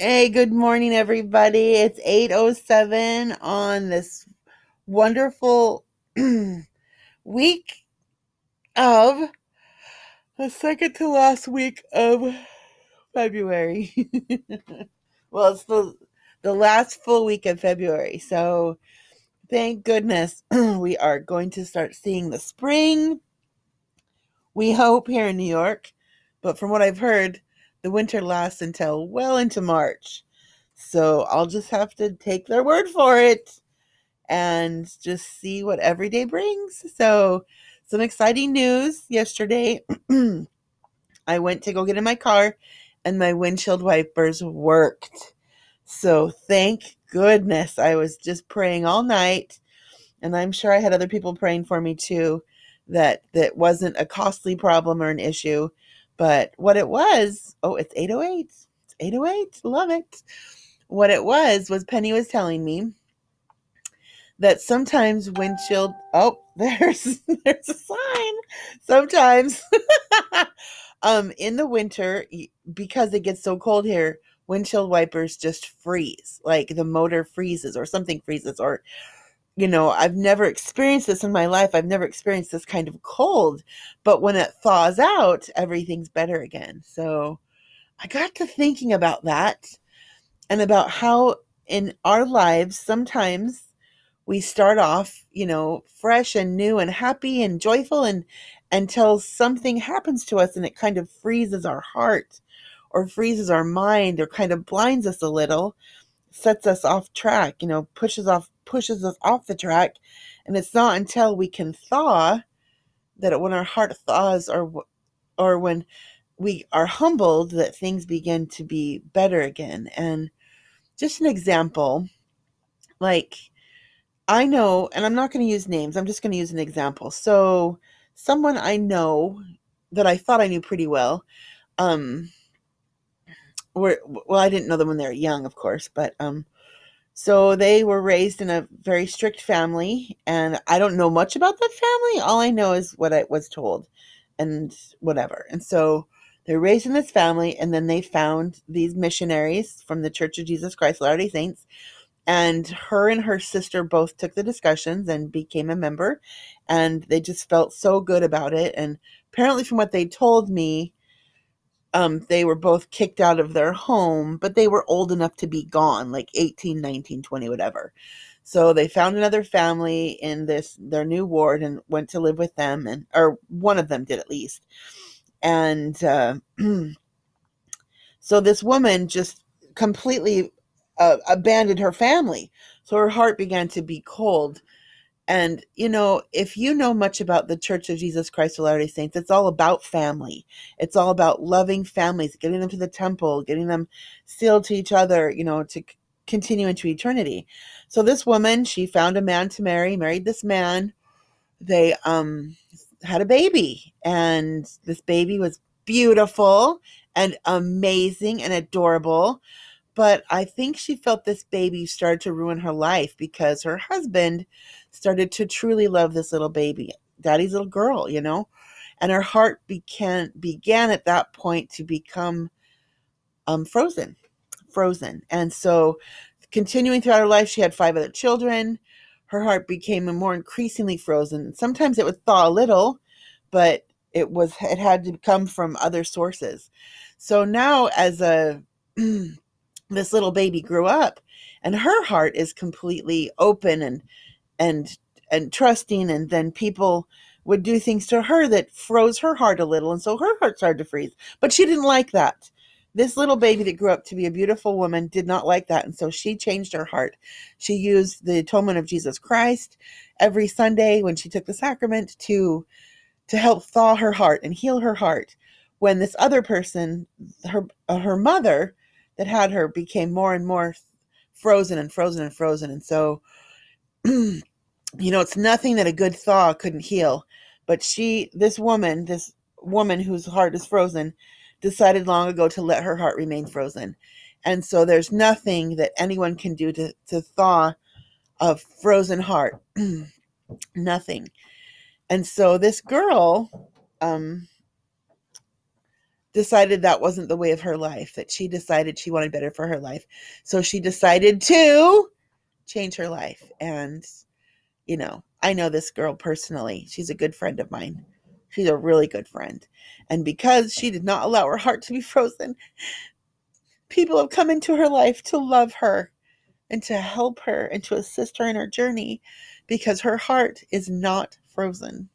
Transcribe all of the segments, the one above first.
Hey, good morning, everybody. It's 8.07 on this wonderful week of the second to last week of February. well, it's the, the last full week of February. So thank goodness we are going to start seeing the spring. We hope here in New York. But from what I've heard, the winter lasts until well into March. So I'll just have to take their word for it and just see what every day brings. So, some exciting news yesterday. I went to go get in my car and my windshield wipers worked. So, thank goodness. I was just praying all night and I'm sure I had other people praying for me too that that wasn't a costly problem or an issue but what it was, oh, it's 808. It's 808. Love it. What it was was Penny was telling me that sometimes windshield oh, there's there's a sign. Sometimes um in the winter because it gets so cold here, windshield wipers just freeze. Like the motor freezes or something freezes or you know, I've never experienced this in my life. I've never experienced this kind of cold. But when it thaws out, everything's better again. So I got to thinking about that and about how in our lives, sometimes we start off, you know, fresh and new and happy and joyful and until something happens to us and it kind of freezes our heart or freezes our mind or kind of blinds us a little, sets us off track, you know, pushes off pushes us off the track. And it's not until we can thaw that when our heart thaws or or when we are humbled that things begin to be better again. And just an example, like I know, and I'm not going to use names, I'm just going to use an example. So, someone I know that I thought I knew pretty well, um, were, well, I didn't know them when they were young, of course, but um, so they were raised in a very strict family, and I don't know much about that family. All I know is what I was told and whatever. And so they're raised in this family, and then they found these missionaries from the Church of Jesus Christ Latter day Saints. And her and her sister both took the discussions and became a member, and they just felt so good about it. And apparently, from what they told me, um, they were both kicked out of their home, but they were old enough to be gone, like 18, 19, 20, whatever. So they found another family in this their new ward and went to live with them, and or one of them did at least. And uh, so this woman just completely uh, abandoned her family. So her heart began to be cold and, you know, if you know much about the Church of Jesus Christ of Latter day Saints, it's all about family. It's all about loving families, getting them to the temple, getting them sealed to each other, you know, to continue into eternity. So this woman, she found a man to marry, married this man. They um had a baby, and this baby was beautiful and amazing and adorable. But I think she felt this baby started to ruin her life because her husband started to truly love this little baby, daddy's little girl, you know? And her heart began began at that point to become um, frozen, frozen. And so, continuing throughout her life, she had five other children. Her heart became more increasingly frozen. Sometimes it would thaw a little, but it was it had to come from other sources. So now, as a this little baby grew up and her heart is completely open and and and trusting and then people would do things to her that froze her heart a little and so her heart started to freeze. But she didn't like that. This little baby that grew up to be a beautiful woman did not like that and so she changed her heart. She used the atonement of jesus christ every sunday when she took the sacrament to to help thaw her heart and heal her heart. When this other person her her mother that had her became more and more frozen and frozen and frozen. And so, you know, it's nothing that a good thaw couldn't heal. But she, this woman, this woman whose heart is frozen, decided long ago to let her heart remain frozen. And so there's nothing that anyone can do to, to thaw a frozen heart. nothing. And so this girl um, decided that wasn't the way of her life, that she decided she wanted better for her life. So she decided to change her life. And, you know, I know this girl personally. She's a good friend of mine. She's a really good friend. And because she did not allow her heart to be frozen, people have come into her life to love her and to help her and to assist her in her journey because her heart is not frozen.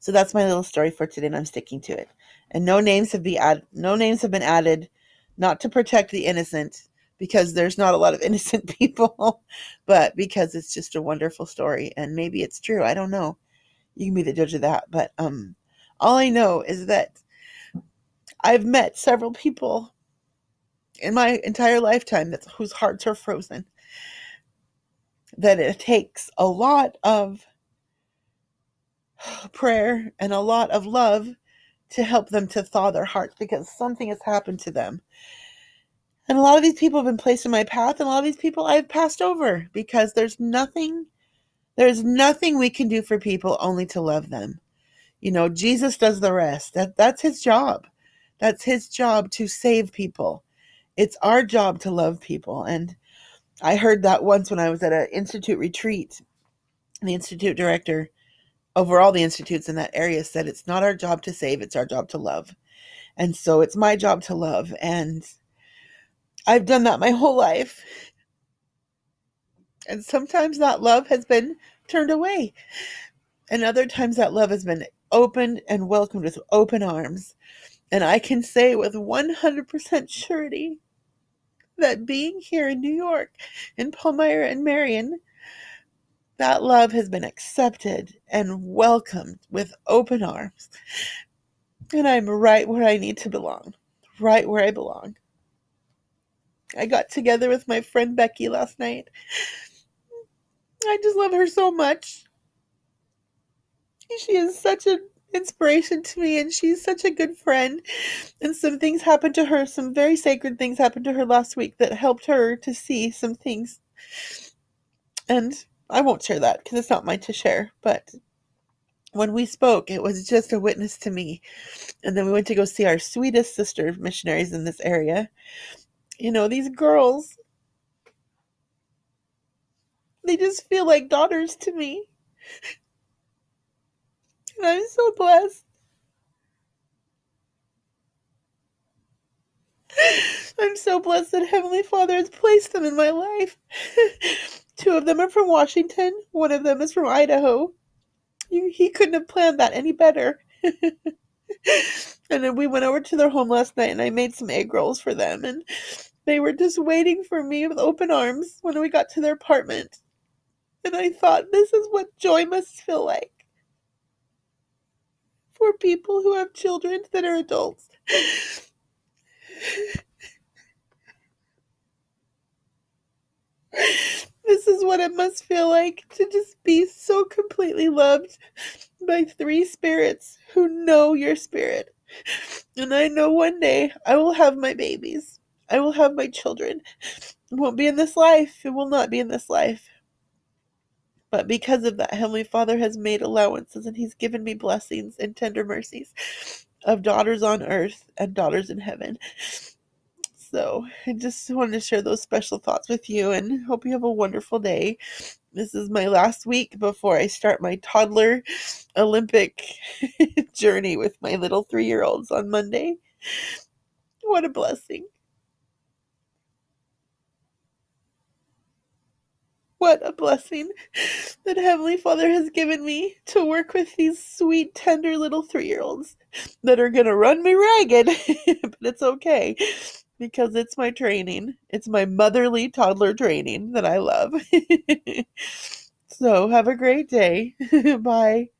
So that's my little story for today, and I'm sticking to it. And no names have been added. No names have been added, not to protect the innocent, because there's not a lot of innocent people, but because it's just a wonderful story, and maybe it's true. I don't know. You can be the judge of that. But um, all I know is that I've met several people in my entire lifetime whose hearts are frozen. That it takes a lot of prayer and a lot of love to help them to thaw their hearts because something has happened to them. And a lot of these people have been placed in my path, and a lot of these people I've passed over because there's nothing, there's nothing we can do for people only to love them. You know, Jesus does the rest. That that's his job. That's his job to save people. It's our job to love people. And I heard that once when I was at an institute retreat. The institute director over all the institutes in that area said it's not our job to save, it's our job to love. And so it's my job to love. And I've done that my whole life. And sometimes that love has been turned away. And other times that love has been opened and welcomed with open arms. And I can say with 100% surety that being here in New York, in Palmyra and Marion, that love has been accepted and welcomed with open arms. And I'm right where I need to belong, right where I belong. I got together with my friend Becky last night. I just love her so much. She is such an inspiration to me and she's such a good friend. And some things happened to her, some very sacred things happened to her last week that helped her to see some things. And I won't share that because it's not mine to share, but when we spoke, it was just a witness to me. And then we went to go see our sweetest sister missionaries in this area. You know, these girls, they just feel like daughters to me. And I'm so blessed. I'm so blessed that Heavenly Father has placed them in my life. Two of them are from Washington, one of them is from Idaho. He couldn't have planned that any better. and then we went over to their home last night and I made some egg rolls for them. And they were just waiting for me with open arms when we got to their apartment. And I thought, this is what joy must feel like for people who have children that are adults. this is what it must feel like to just be so completely loved by three spirits who know your spirit. And I know one day I will have my babies. I will have my children. It won't be in this life. It will not be in this life. But because of that, Heavenly Father has made allowances and He's given me blessings and tender mercies of daughters on earth and daughters in heaven. So I just wanted to share those special thoughts with you and hope you have a wonderful day. This is my last week before I start my toddler Olympic journey with my little three year olds on Monday. What a blessing. What a blessing that Heavenly Father has given me to work with these sweet, tender little three year olds that are going to run me ragged, but it's okay because it's my training. It's my motherly toddler training that I love. so, have a great day. Bye.